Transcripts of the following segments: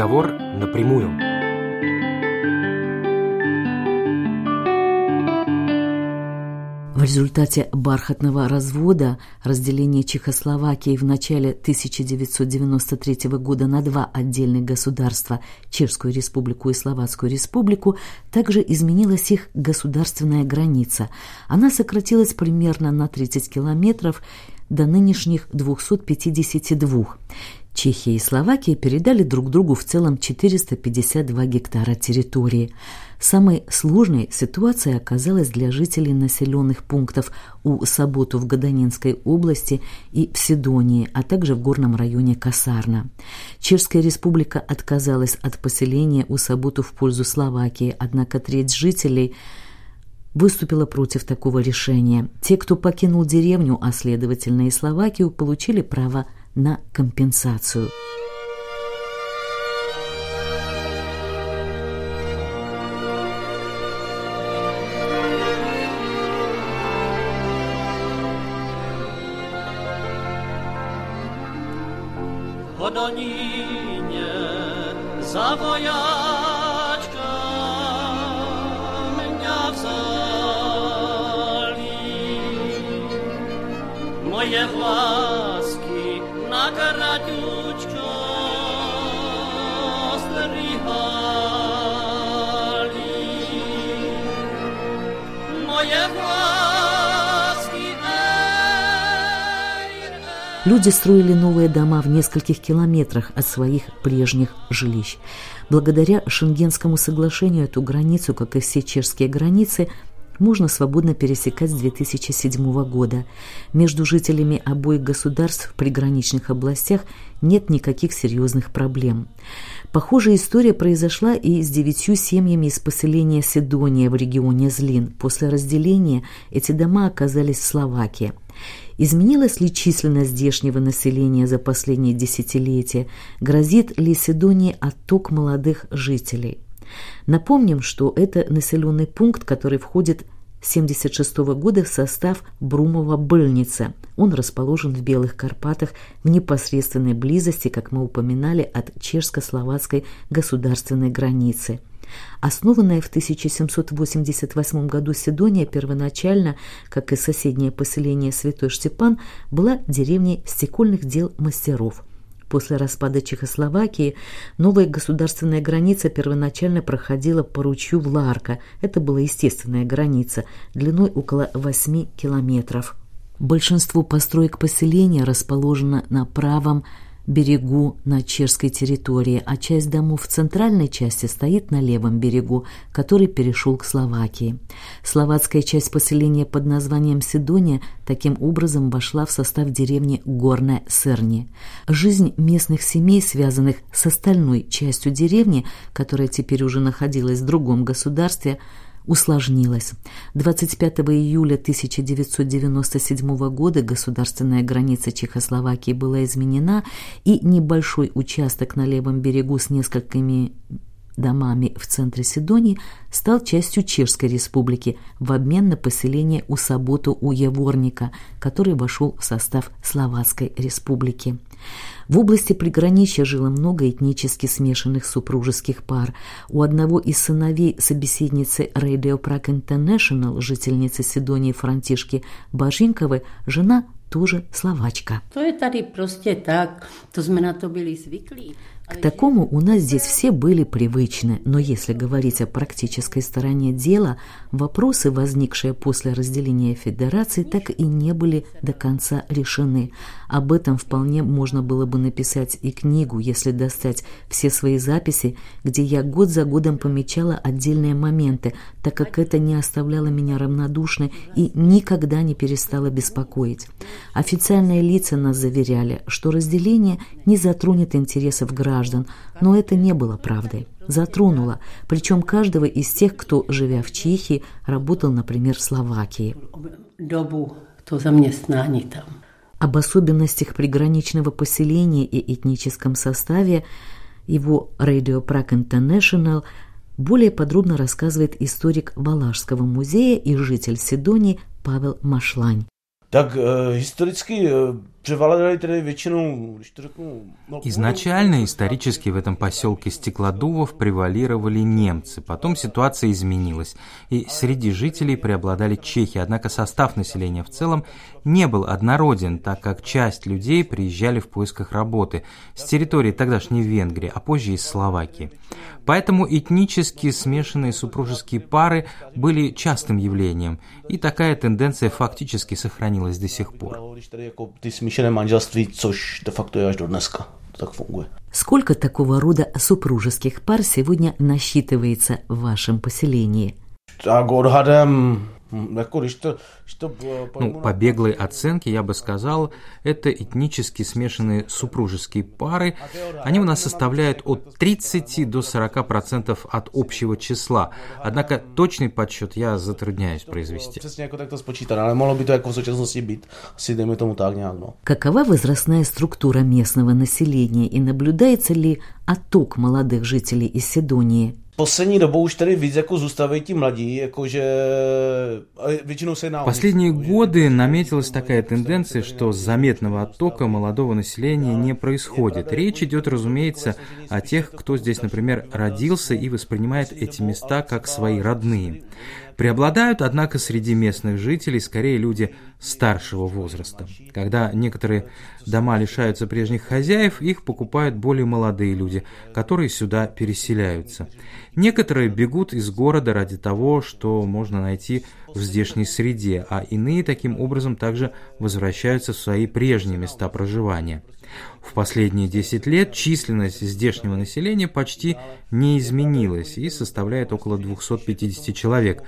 Разговор напрямую. В результате бархатного развода, разделения Чехословакии в начале 1993 года на два отдельных государства – Чешскую республику и Словацкую республику, также изменилась их государственная граница. Она сократилась примерно на 30 километров до нынешних 252. Чехия и Словакия передали друг другу в целом 452 гектара территории. Самой сложной ситуация оказалась для жителей населенных пунктов у Саботу в Гаданинской области и в Сидонии, а также в горном районе Касарна. Чешская республика отказалась от поселения у Саботу в пользу Словакии, однако треть жителей выступила против такого решения. Те, кто покинул деревню, а следовательно и Словакию, получили право на компенсацию. Люди строили новые дома в нескольких километрах от своих прежних жилищ. Благодаря Шенгенскому соглашению эту границу, как и все чешские границы, можно свободно пересекать с 2007 года. Между жителями обоих государств в приграничных областях нет никаких серьезных проблем. Похожая история произошла и с девятью семьями из поселения Седония в регионе Злин. После разделения эти дома оказались в Словакии. Изменилась ли численность здешнего населения за последние десятилетия? Грозит ли Седонии отток молодых жителей? Напомним, что это населенный пункт, который входит с 1976 года в состав Брумова-Быльница. Он расположен в Белых Карпатах в непосредственной близости, как мы упоминали, от чешско-словацкой государственной границы. Основанная в 1788 году Седония первоначально, как и соседнее поселение Святой Штепан, была деревней стекольных дел мастеров – После распада Чехословакии новая государственная граница первоначально проходила по ручью Вларка. Это была естественная граница, длиной около 8 километров. Большинство построек поселения расположено на правом берегу на чешской территории, а часть домов в центральной части стоит на левом берегу, который перешел к Словакии. Словацкая часть поселения под названием Сидония таким образом вошла в состав деревни Горная Сырни. Жизнь местных семей, связанных с остальной частью деревни, которая теперь уже находилась в другом государстве, усложнилось. 25 июля 1997 года государственная граница Чехословакии была изменена, и небольшой участок на левом берегу с несколькими домами в центре Сидонии стал частью Чешской республики в обмен на поселение у Саботу у Яворника, который вошел в состав Словацкой республики. В области приграничья жило много этнически смешанных супружеских пар. У одного из сыновей собеседницы Radio Prague International, жительницы Сидонии Франтишки Бажинковой, жена тоже словачка. To je tady prostě tak, to jsme na to byli zvyklí. К такому у нас здесь все были привычны, но если говорить о практической стороне дела, вопросы, возникшие после разделения федерации, так и не были до конца решены. Об этом вполне можно было бы написать и книгу, если достать все свои записи, где я год за годом помечала отдельные моменты, так как это не оставляло меня равнодушной и никогда не перестало беспокоить. Официальные лица нас заверяли, что разделение не затронет интересов граждан, граждан, но это не было правдой. Затронуло, причем каждого из тех, кто, живя в Чехии, работал, например, в Словакии. Об особенностях приграничного поселения и этническом составе его Radio Prague International более подробно рассказывает историк Валашского музея и житель Сидонии Павел Машлань. Tak e, historicky e, převládali tedy většinou, když to řeknu... No, Изначально исторически в этом поселке Стеклодувов превалировали немцы, потом ситуация изменилась, и среди жителей преобладали чехи, однако состав населения в целом не был однороден, так как часть людей приезжали в поисках работы с территории тогдашней Венгрии, а позже из Словакии. Поэтому этнически смешанные супружеские пары были частым явлением, и такая тенденция фактически сохранилась до сих пор. Smíšené manželství, což de facto až do dneska. Tak funguje. Сколько такого рода супружеских пар сегодня насчитывается в вашем поселении? Tak odhadem, eh, Ну, по беглой оценке я бы сказал, это этнически смешанные супружеские пары. Они у нас составляют от 30 до 40 процентов от общего числа. Однако точный подсчет я затрудняюсь произвести. Tak nějak, no. Какова возрастная структура местного населения и наблюдается ли отток молодых жителей из Седонии? Poslední dobou už tady víc jako zůstávají ti mladí, jakože většinou se последние годы наметилась такая тенденция, что заметного оттока молодого населения не происходит. Речь идет, разумеется, о тех, кто здесь, например, родился и воспринимает эти места как свои родные. Преобладают, однако, среди местных жителей скорее люди старшего возраста. Когда некоторые дома лишаются прежних хозяев, их покупают более молодые люди, которые сюда переселяются. Некоторые бегут из города ради того, что можно найти в здешней среде, а иные таким образом также возвращаются в свои прежние места проживания. В последние 10 лет численность здешнего населения почти не изменилась и составляет около 250 человек.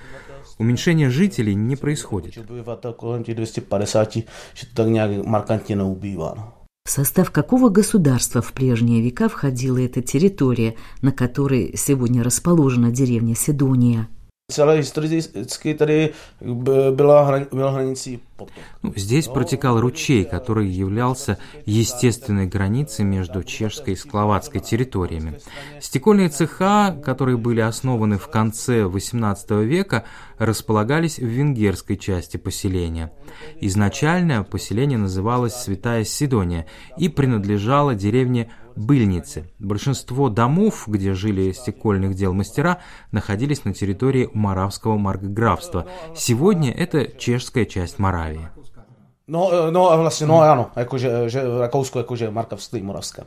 Уменьшение жителей не происходит. Obyvatel kolem těch 250, že to tak nějak markantně neubývá. No. В состав какого государства в прежние века входила эта территория, на которой сегодня расположена деревня Седония? Celé historicky tady hran, byla hranicí potok. Ну, Здесь протекал ручей, который являлся естественной границей между чешской и словацкой территориями. Стекольные цеха, которые были основаны в конце XVIII века, располагались в венгерской части поселения. Изначально поселение называлось Святая Сидония и принадлежало деревне Быльницы. Большинство домов, где жили стекольных дел мастера, находились на территории Моравского маркграфства. Сегодня это чешская часть Моравии. Eh, no a vlastně, no ano, jakože že v Rakousku, jakože Markavství, Moravské.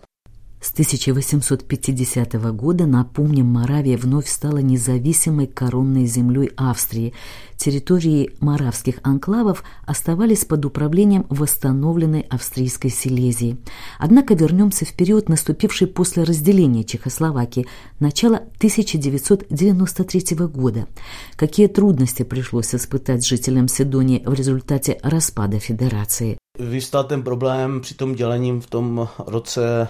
С 1850 года, напомним, Моравия вновь стала независимой коронной землей Австрии. Территории моравских анклавов оставались под управлением восстановленной австрийской Силезии. Однако вернемся в период, наступивший после разделения Чехословакии, начало 1993 года. Какие трудности пришлось испытать жителям Седонии в результате распада Федерации? Vystal ten problém při tom dělením v tom roce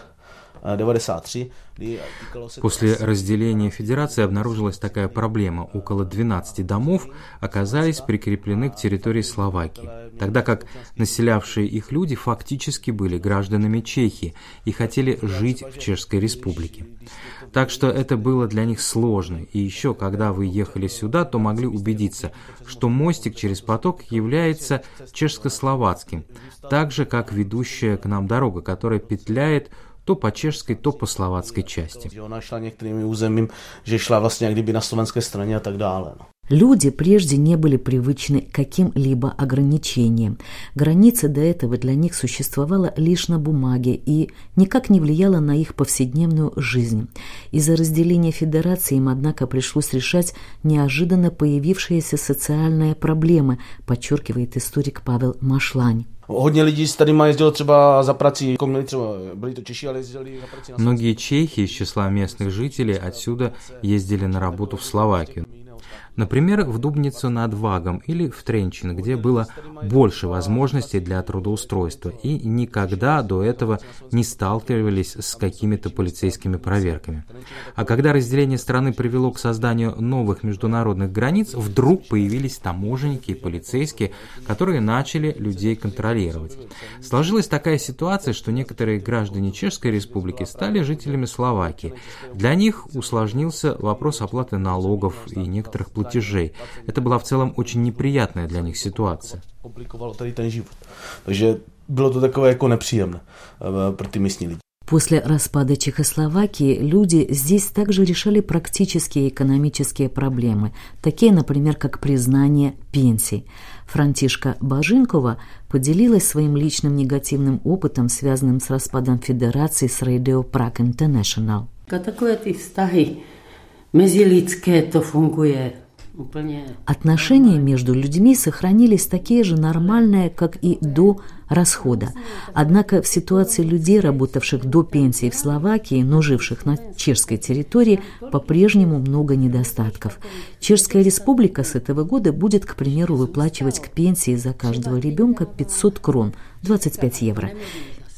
93, kdy týkalo se to После разделения Федерации обнаружилась такая проблема. Около 12 домов оказались прикреплены к территории Словакии, тогда как населявшие их люди фактически были гражданами Чехии и хотели жить в Чешской Республике. Так что это было для них сложно. И еще, когда вы ехали сюда, то могли убедиться, что мостик через поток является чешско-словацким, так же, как ведущая к нам дорога, которая петляет то по чешской, то по словацкой части. No. Люди прежде не были привычны к каким-либо ограничениям. Граница до этого для них существовала лишь на бумаге и никак не влияла на их повседневную жизнь. Из-за разделения федерации им, однако, пришлось решать неожиданно появившиеся социальные проблемы, подчеркивает историк Павел Машлань. Hodně lidí z tady jezdilo třeba za prací, jako měli třeba, byli to Češi, ale jezdili za prací Многие чехи из числа местных жителей отсюда ездили на работу в Словакию. Например, в Дубницу над Вагом или в Тренчин, где было больше возможностей для трудоустройства и никогда до этого не сталкивались с какими-то полицейскими проверками. А когда разделение страны привело к созданию новых международных границ, вдруг появились таможенники и полицейские, которые начали людей контролировать. Сложилась такая ситуация, что некоторые граждане Чешской Республики стали жителями Словакии. Для них усложнился вопрос оплаты налогов и некоторых платежей. Это была в целом очень неприятная для них ситуация. eh, pro ty místní lidi. После распада Чехословакии люди здесь также решали практические экономические проблемы, такие, например, как признание пенсий. Франтишка Бажинкова поделилась своим личным негативным опытом, связанным с распадом федерации с Radio Prague International. Takové ty vztahy mezilidské to funguje úplně. Отношения между людьми сохранились такие же нормальные, как и до расхода. Однако в ситуации людей, работавших до пенсии в Словакии, но живших на чешской территории, по-прежнему много недостатков. Чешская республика с этого года будет, к примеру, выплачивать к пенсии за каждого ребенка 500 крон, 25 евро.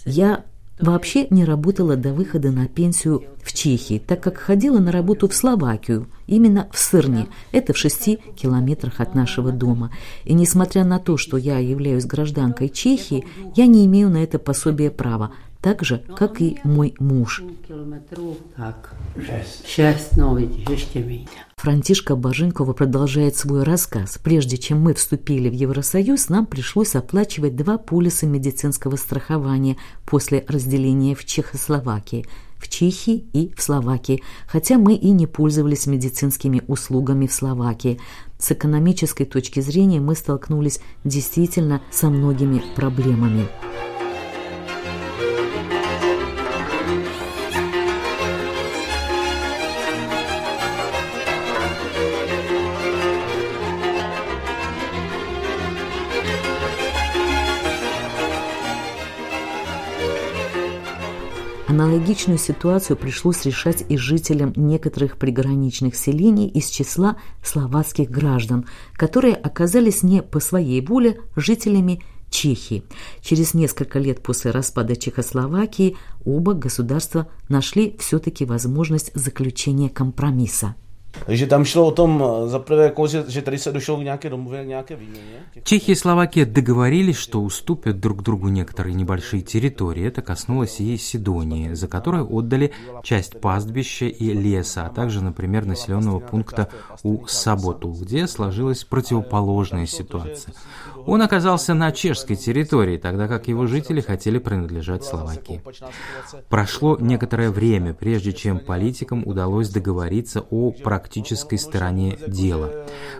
Я Вообще не работала до выхода на пенсию в Чехии, так как ходила на работу в Словакию, именно в Сырне, это в шести километрах от нашего дома. И несмотря на то, что я являюсь гражданкой Чехии, я не имею на это пособие права, так же, как и мой муж. Франтишка Баженкова продолжает свой рассказ. Прежде чем мы вступили в Евросоюз, нам пришлось оплачивать два полиса медицинского страхования после разделения в Чехословакии, в Чехии и в Словакии, хотя мы и не пользовались медицинскими услугами в Словакии. С экономической точки зрения мы столкнулись действительно со многими проблемами. Аналогичную ситуацию пришлось решать и жителям некоторых приграничных селений из числа словацких граждан, которые оказались не по своей воле жителями Чехии. Через несколько лет после распада Чехословакии оба государства нашли все-таки возможность заключения компромисса. Takže tam šlo o tom eh, zaprvé, jako, že, že tady se došlo k nějaké k nějaké výměně. Чехия и Словакия договорились, что уступят друг другу некоторые небольшие территории. Это коснулось и Сидонии, за которую отдали часть пастбища и леса, а также, например, населенного пункта у Саботу, где сложилась противоположная ситуация. Он оказался на чешской территории, тогда как его жители хотели принадлежать Словакии. Прошло некоторое время, прежде чем политикам удалось договориться о практической стороне дела.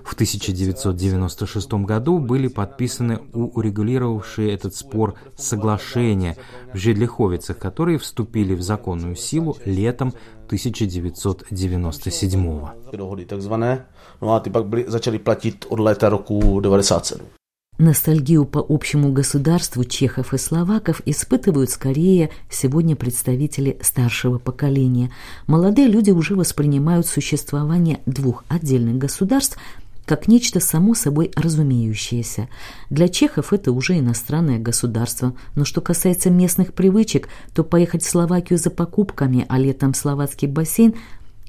В 1996 году были подписаны урегулировавшие этот спор соглашения в Жедлиховицах, которые вступили в законную силу летом 1997 Dohody takzvané. No a ty pak byly, začaly platit od léta roku 97. Ностальгию по общему государству чехов и словаков испытывают скорее сегодня представители старшего поколения. Молодые люди уже воспринимают существование двух отдельных государств как нечто само собой разумеющееся. Для чехов это уже иностранное государство, но что касается местных привычек, то поехать в Словакию за покупками, а летом в словацкий бассейн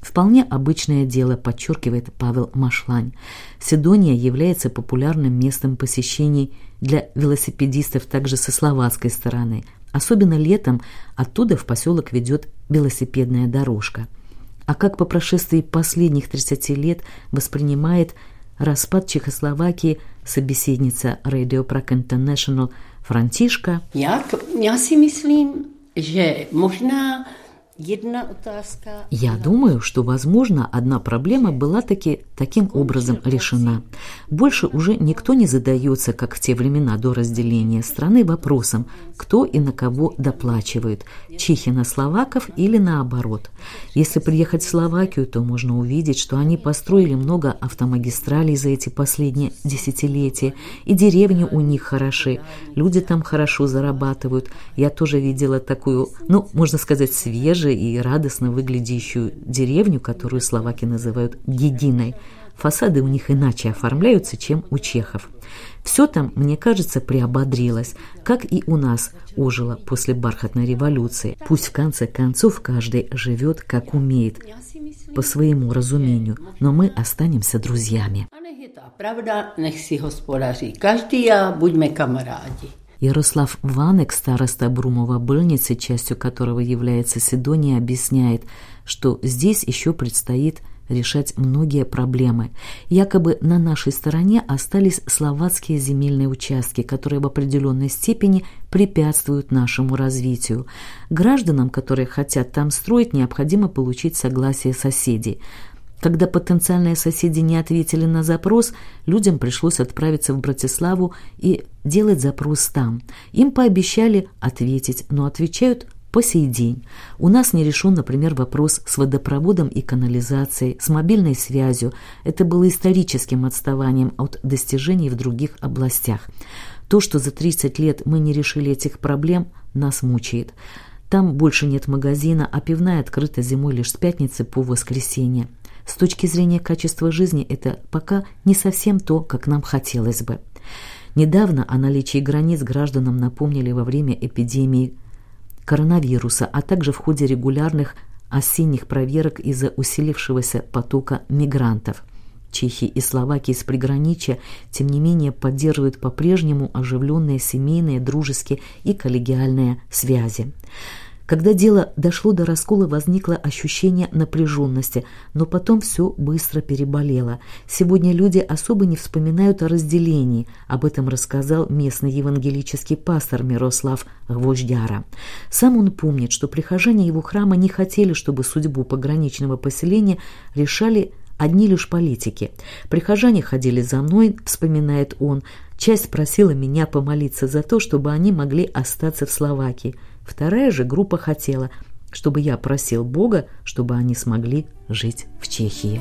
Вполне обычное дело, подчеркивает Павел Машлань. Седония является популярным местом посещений для велосипедистов также со словацкой стороны. Особенно летом оттуда в поселок ведет велосипедная дорожка. А как по прошествии последних 30 лет воспринимает распад Чехословакии собеседница Radio Prague International Франтишка to, já si myslím, že otázka... Я думаю, что, возможно, одна проблема была таки таким образом решена. Больше уже никто не задается, как в те времена до разделения страны, вопросом, кто и на кого доплачивает, чехи на словаков или наоборот. Если приехать в Словакию, то можно увидеть, что они построили много автомагистралей за эти последние десятилетия, и деревни у них хороши, люди там хорошо зарабатывают. Я тоже видела такую, ну, можно сказать, свежую и радостно выглядящую деревню, которую словаки называют Гединой. Фасады у них иначе оформляются, чем у чехов. Все там, мне кажется, приободрилось, как и у нас ожило после бархатной революции. Пусть в конце концов каждый живет, как умеет, по своему разумению, но мы останемся друзьями. Pravda, nech si hospodaří každý a buďme. Ярослав Ванек, староста Брумова Быльницы, частью которого является Сидония, объясняет, что здесь еще предстоит решать многие проблемы. Якобы на нашей стороне остались словацкие земельные участки, которые в определенной степени препятствуют нашему развитию. Гражданам, которые хотят там строить, необходимо получить согласие соседей. Когда потенциальные соседи не ответили на запрос, людям пришлось отправиться в Братиславу и делать запрос там. Им пообещали ответить, но отвечают по сей день. У нас не решен, например, вопрос с водопроводом и канализацией, с мобильной связью. Это было историческим отставанием от достижений в других областях. То, что за 30 лет мы не решили этих проблем, нас мучает. Там больше нет магазина, а пивная открыта зимой лишь с пятницы по воскресенье. С точки зрения качества жизни это пока не совсем то, как нам хотелось бы. Недавно о наличии границ гражданам напомнили во время эпидемии коронавируса, а также в ходе регулярных осенних проверок из-за усилившегося потока мигрантов. Чехии и Словакии с приграничья, тем не менее, поддерживают по-прежнему оживленные семейные, дружеские и коллегиальные связи. Когда дело дошло до раскола, возникло ощущение напряженности, но потом все быстро переболело. Сегодня люди особо не вспоминают о разделении. Об этом рассказал местный евангелический пастор Мирослав Гвоздяра. Сам он помнит, что прихожане его храма не хотели, чтобы судьбу пограничного поселения решали одни лишь политики. Прихожане ходили за мной, вспоминает он. Часть просила меня помолиться за то, чтобы они могли остаться в Словакии. Вторая же группа хотела, чтобы я просил Бога, чтобы они смогли жить в Чехии.